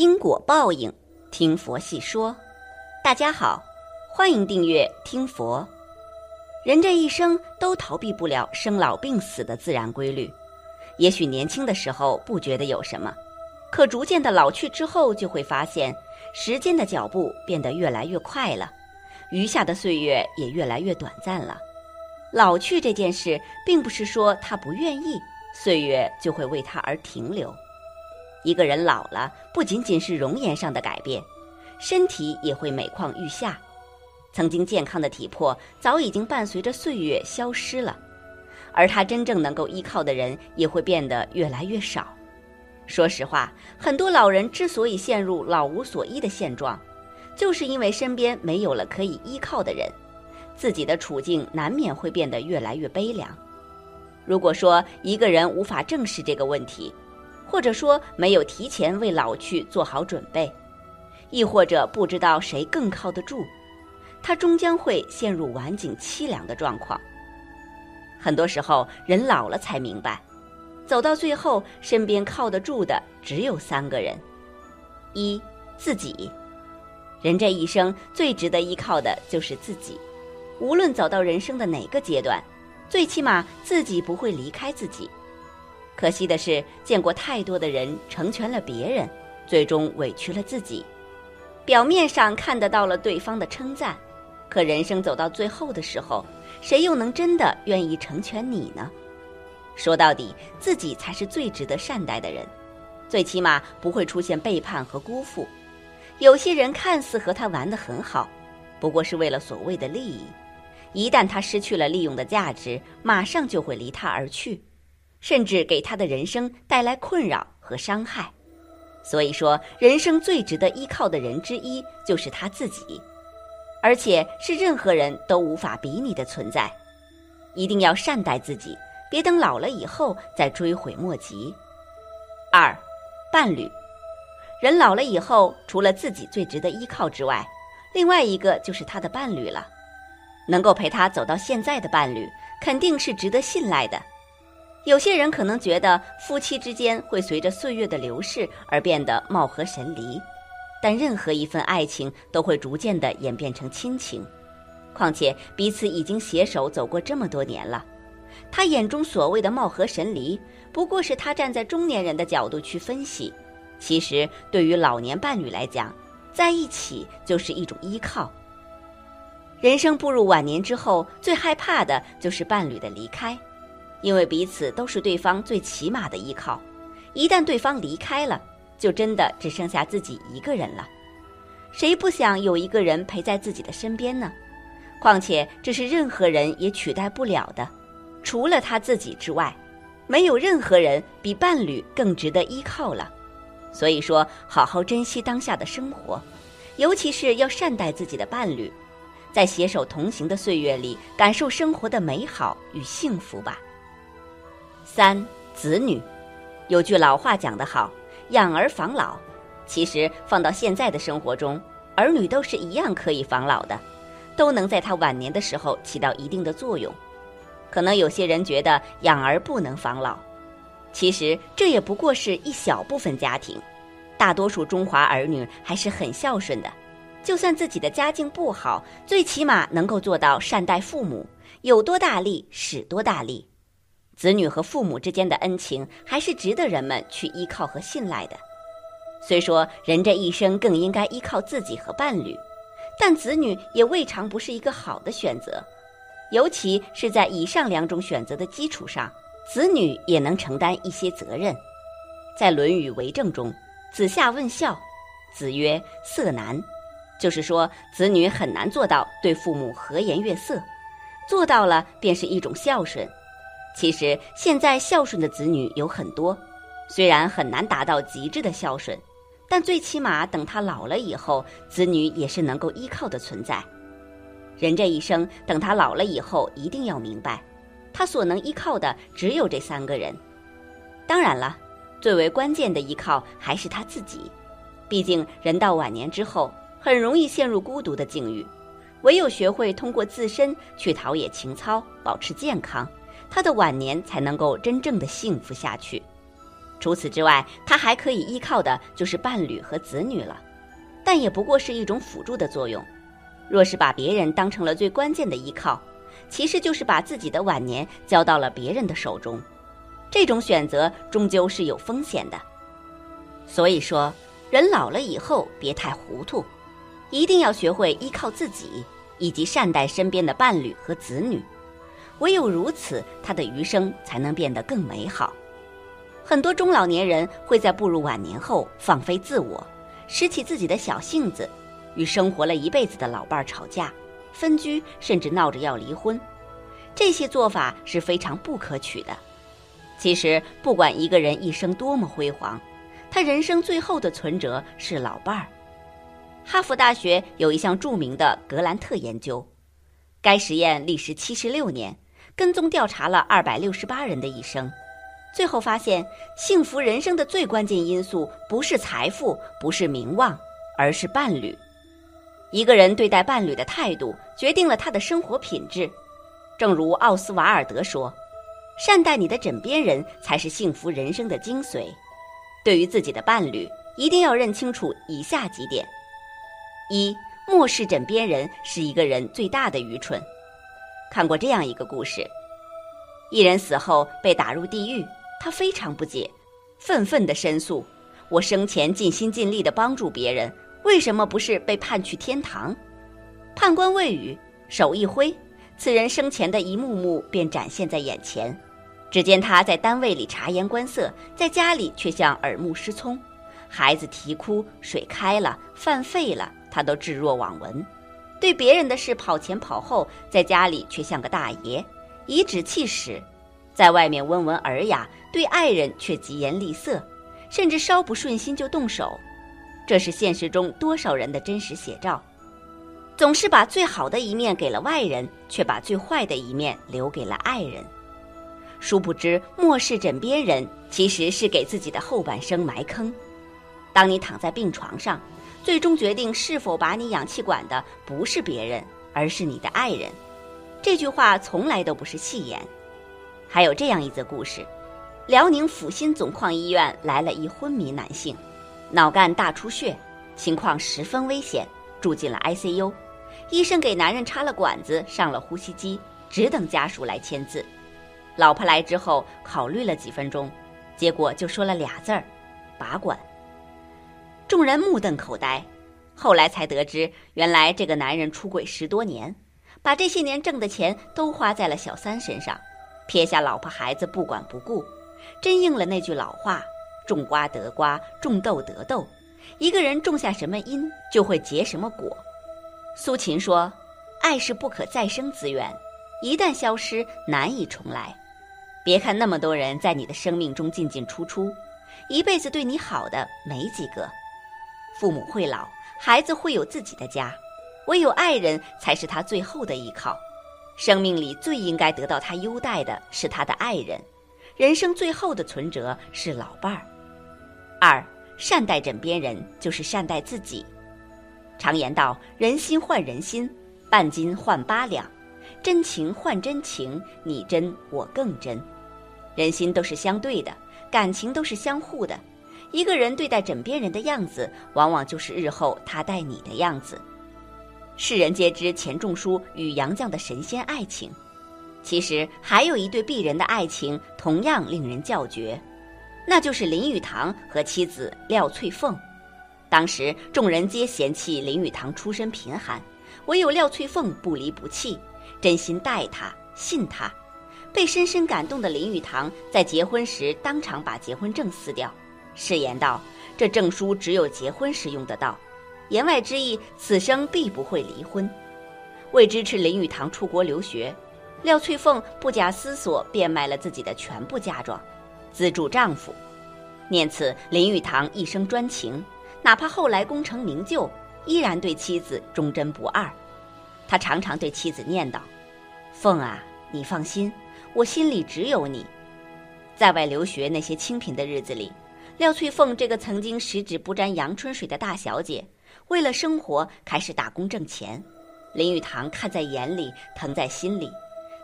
因果报应，听佛细说。大家好，欢迎订阅听佛。人这一生都逃避不了生老病死的自然规律。也许年轻的时候不觉得有什么，可逐渐的老去之后，就会发现时间的脚步变得越来越快了，余下的岁月也越来越短暂了。老去这件事，并不是说他不愿意，岁月就会为他而停留。一个人老了，不仅仅是容颜上的改变，身体也会每况愈下。曾经健康的体魄，早已经伴随着岁月消失了，而他真正能够依靠的人，也会变得越来越少。说实话，很多老人之所以陷入老无所依的现状，就是因为身边没有了可以依靠的人，自己的处境难免会变得越来越悲凉。如果说一个人无法正视这个问题，或者说没有提前为老去做好准备，亦或者不知道谁更靠得住，他终将会陷入晚景凄凉的状况。很多时候，人老了才明白，走到最后，身边靠得住的只有三个人：一自己。人这一生最值得依靠的就是自己，无论走到人生的哪个阶段，最起码自己不会离开自己。可惜的是，见过太多的人成全了别人，最终委屈了自己。表面上看得到了对方的称赞，可人生走到最后的时候，谁又能真的愿意成全你呢？说到底，自己才是最值得善待的人，最起码不会出现背叛和辜负。有些人看似和他玩得很好，不过是为了所谓的利益，一旦他失去了利用的价值，马上就会离他而去。甚至给他的人生带来困扰和伤害，所以说，人生最值得依靠的人之一就是他自己，而且是任何人都无法比拟的存在。一定要善待自己，别等老了以后再追悔莫及。二，伴侣，人老了以后，除了自己最值得依靠之外，另外一个就是他的伴侣了。能够陪他走到现在的伴侣，肯定是值得信赖的。有些人可能觉得夫妻之间会随着岁月的流逝而变得貌合神离，但任何一份爱情都会逐渐的演变成亲情。况且彼此已经携手走过这么多年了，他眼中所谓的貌合神离，不过是他站在中年人的角度去分析。其实对于老年伴侣来讲，在一起就是一种依靠。人生步入晚年之后，最害怕的就是伴侣的离开。因为彼此都是对方最起码的依靠，一旦对方离开了，就真的只剩下自己一个人了。谁不想有一个人陪在自己的身边呢？况且这是任何人也取代不了的，除了他自己之外，没有任何人比伴侣更值得依靠了。所以说，好好珍惜当下的生活，尤其是要善待自己的伴侣，在携手同行的岁月里，感受生活的美好与幸福吧。三子女，有句老话讲得好，养儿防老。其实放到现在的生活中，儿女都是一样可以防老的，都能在他晚年的时候起到一定的作用。可能有些人觉得养儿不能防老，其实这也不过是一小部分家庭，大多数中华儿女还是很孝顺的。就算自己的家境不好，最起码能够做到善待父母，有多大力使多大力。子女和父母之间的恩情还是值得人们去依靠和信赖的。虽说人这一生更应该依靠自己和伴侣，但子女也未尝不是一个好的选择。尤其是在以上两种选择的基础上，子女也能承担一些责任。在《论语为政》中，子夏问孝，子曰：“色难。”就是说，子女很难做到对父母和颜悦色，做到了便是一种孝顺。其实现在孝顺的子女有很多，虽然很难达到极致的孝顺，但最起码等他老了以后，子女也是能够依靠的存在。人这一生，等他老了以后，一定要明白，他所能依靠的只有这三个人。当然了，最为关键的依靠还是他自己。毕竟人到晚年之后，很容易陷入孤独的境遇，唯有学会通过自身去陶冶情操，保持健康。他的晚年才能够真正的幸福下去。除此之外，他还可以依靠的就是伴侣和子女了，但也不过是一种辅助的作用。若是把别人当成了最关键的依靠，其实就是把自己的晚年交到了别人的手中。这种选择终究是有风险的。所以说，人老了以后别太糊涂，一定要学会依靠自己，以及善待身边的伴侣和子女。唯有如此，他的余生才能变得更美好。很多中老年人会在步入晚年后放飞自我，拾起自己的小性子。与生活了一辈子的老伴儿吵架、分居，甚至闹着要离婚，这些做法是非常不可取的。其实，不管一个人一生多么辉煌，他人生最后的存折是老伴儿。哈佛大学有一项著名的格兰特研究，该实验历时七十六年，跟踪调查了二百六十八人的一生，最后发现，幸福人生的最关键因素不是财富，不是名望，而是伴侣。一个人对待伴侣的态度，决定了他的生活品质。正如奥斯瓦尔德说：“善待你的枕边人，才是幸福人生的精髓。”对于自己的伴侣，一定要认清楚以下几点：一、漠视枕边人是一个人最大的愚蠢。看过这样一个故事：一人死后被打入地狱，他非常不解，愤愤地申诉：“我生前尽心尽力地帮助别人。”为什么不是被判去天堂？判官未语，手一挥，此人生前的一幕幕便展现在眼前。只见他在单位里察言观色，在家里却像耳目失聪。孩子啼哭，水开了，饭沸了，他都置若罔闻。对别人的事跑前跑后，在家里却像个大爷，颐指气使，在外面温文尔雅，对爱人却疾言厉色，甚至稍不顺心就动手。这是现实中多少人的真实写照，总是把最好的一面给了外人，却把最坏的一面留给了爱人。殊不知，漠视枕边人其实是给自己的后半生埋坑。当你躺在病床上，最终决定是否把你氧气管的不是别人，而是你的爱人。这句话从来都不是戏言。还有这样一则故事：辽宁阜新总矿医院来了一昏迷男性。脑干大出血，情况十分危险，住进了 ICU。医生给男人插了管子，上了呼吸机，只等家属来签字。老婆来之后，考虑了几分钟，结果就说了俩字儿：“拔管。”众人目瞪口呆。后来才得知，原来这个男人出轨十多年，把这些年挣的钱都花在了小三身上，撇下老婆孩子不管不顾，真应了那句老话。种瓜得瓜，种豆得豆。一个人种下什么因，就会结什么果。苏秦说：“爱是不可再生资源，一旦消失，难以重来。”别看那么多人在你的生命中进进出出，一辈子对你好的没几个。父母会老，孩子会有自己的家，唯有爱人才是他最后的依靠。生命里最应该得到他优待的是他的爱人，人生最后的存折是老伴儿。二善待枕边人，就是善待自己。常言道：“人心换人心，半斤换八两，真情换真情，你真我更真。”人心都是相对的，感情都是相互的。一个人对待枕边人的样子，往往就是日后他待你的样子。世人皆知钱钟书与杨绛的神仙爱情，其实还有一对璧人的爱情，同样令人叫绝。那就是林语堂和妻子廖翠凤。当时众人皆嫌弃林语堂出身贫寒，唯有廖翠凤不离不弃，真心待他，信他。被深深感动的林语堂在结婚时当场把结婚证撕掉，誓言道：“这证书只有结婚时用得到。”言外之意，此生必不会离婚。为支持林语堂出国留学，廖翠凤不假思索变卖了自己的全部嫁妆。资助丈夫，念此林语堂一生专情，哪怕后来功成名就，依然对妻子忠贞不二。他常常对妻子念叨：“凤啊，你放心，我心里只有你。”在外留学那些清贫的日子里，廖翠凤这个曾经十指不沾阳春水的大小姐，为了生活开始打工挣钱。林语堂看在眼里，疼在心里，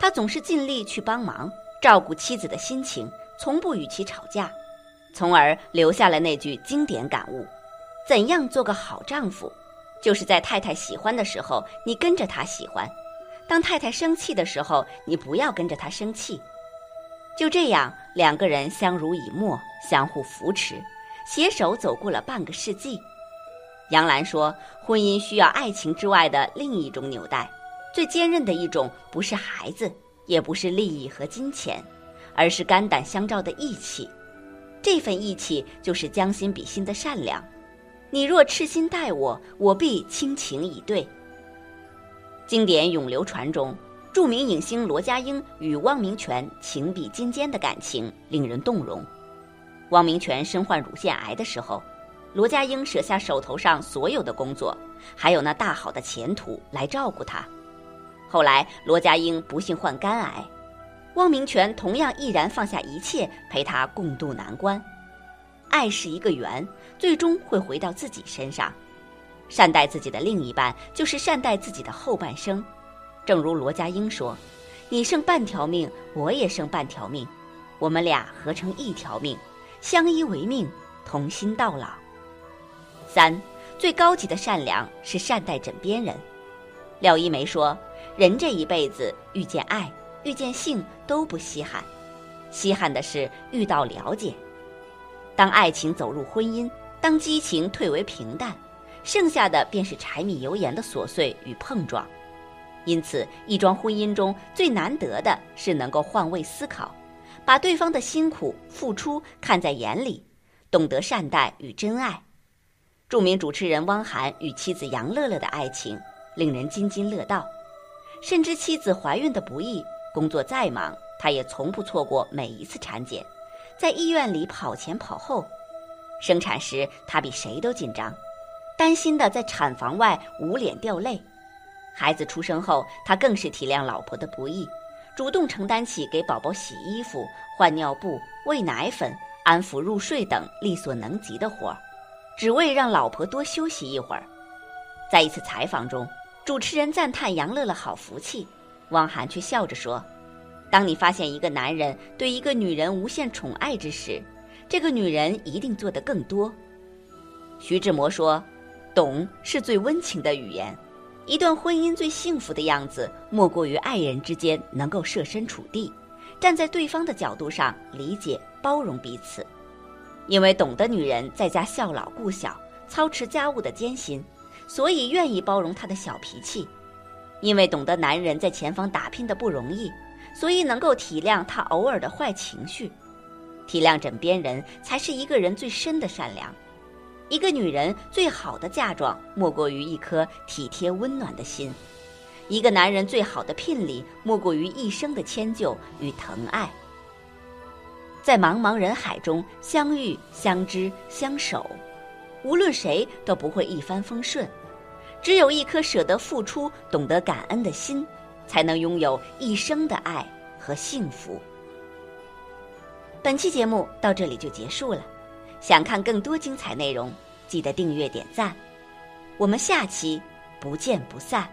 他总是尽力去帮忙，照顾妻子的心情。从不与其吵架，从而留下了那句经典感悟：怎样做个好丈夫？就是在太太喜欢的时候，你跟着她喜欢；当太太生气的时候，你不要跟着她生气。就这样，两个人相濡以沫，相互扶持，携手走过了半个世纪。杨澜说：“婚姻需要爱情之外的另一种纽带，最坚韧的一种，不是孩子，也不是利益和金钱，而是肝胆相照的义气。这份义气，就是将心比心的善良。你若痴心待我，我必倾情以对。”经典永流传中。著名影星罗家英与汪明荃情比金坚的感情令人动容。汪明荃身患乳腺癌的时候，罗家英舍下手头上所有的工作，还有那大好的前途来照顾他。后来罗家英不幸患肝癌，汪明荃同样毅然放下一切陪他共度难关。爱是一个圆，最终会回到自己身上。善待自己的另一半，就是善待自己的后半生。正如罗家英说：“你剩半条命，我也剩半条命，我们俩合成一条命，相依为命，同心到老。”三，最高级的善良是善待枕边人。廖一梅说：“人这一辈子遇见爱、遇见性都不稀罕，稀罕的是遇到了解。当爱情走入婚姻，当激情退为平淡，剩下的便是柴米油盐的琐碎与碰撞。”因此，一桩婚姻中最难得的是能够换位思考，把对方的辛苦付出看在眼里，懂得善待与真爱。著名主持人汪涵与妻子杨乐乐的爱情令人津津乐道，深知妻子怀孕的不易，工作再忙，他也从不错过每一次产检，在医院里跑前跑后。生产时他比谁都紧张，担心的在产房外捂脸掉泪。孩子出生后，他更是体谅老婆的不易，主动承担起给宝宝洗衣服、换尿布、喂奶粉、安抚入睡等力所能及的活儿，只为让老婆多休息一会儿。在一次采访中，主持人赞叹杨乐乐好福气，汪涵却笑着说：“当你发现一个男人对一个女人无限宠爱之时，这个女人一定做得更多。”徐志摩说：“懂是最温情的语言。”一段婚姻最幸福的样子，莫过于爱人之间能够设身处地，站在对方的角度上理解包容彼此。因为懂得女人在家孝老顾小、操持家务的艰辛，所以愿意包容她的小脾气；因为懂得男人在前方打拼的不容易，所以能够体谅他偶尔的坏情绪。体谅枕边人，才是一个人最深的善良。一个女人最好的嫁妆，莫过于一颗体贴温暖的心；一个男人最好的聘礼，莫过于一生的迁就与疼爱。在茫茫人海中相遇、相知、相守，无论谁都不会一帆风顺。只有一颗舍得付出、懂得感恩的心，才能拥有一生的爱和幸福。本期节目到这里就结束了。想看更多精彩内容，记得订阅点赞，我们下期不见不散。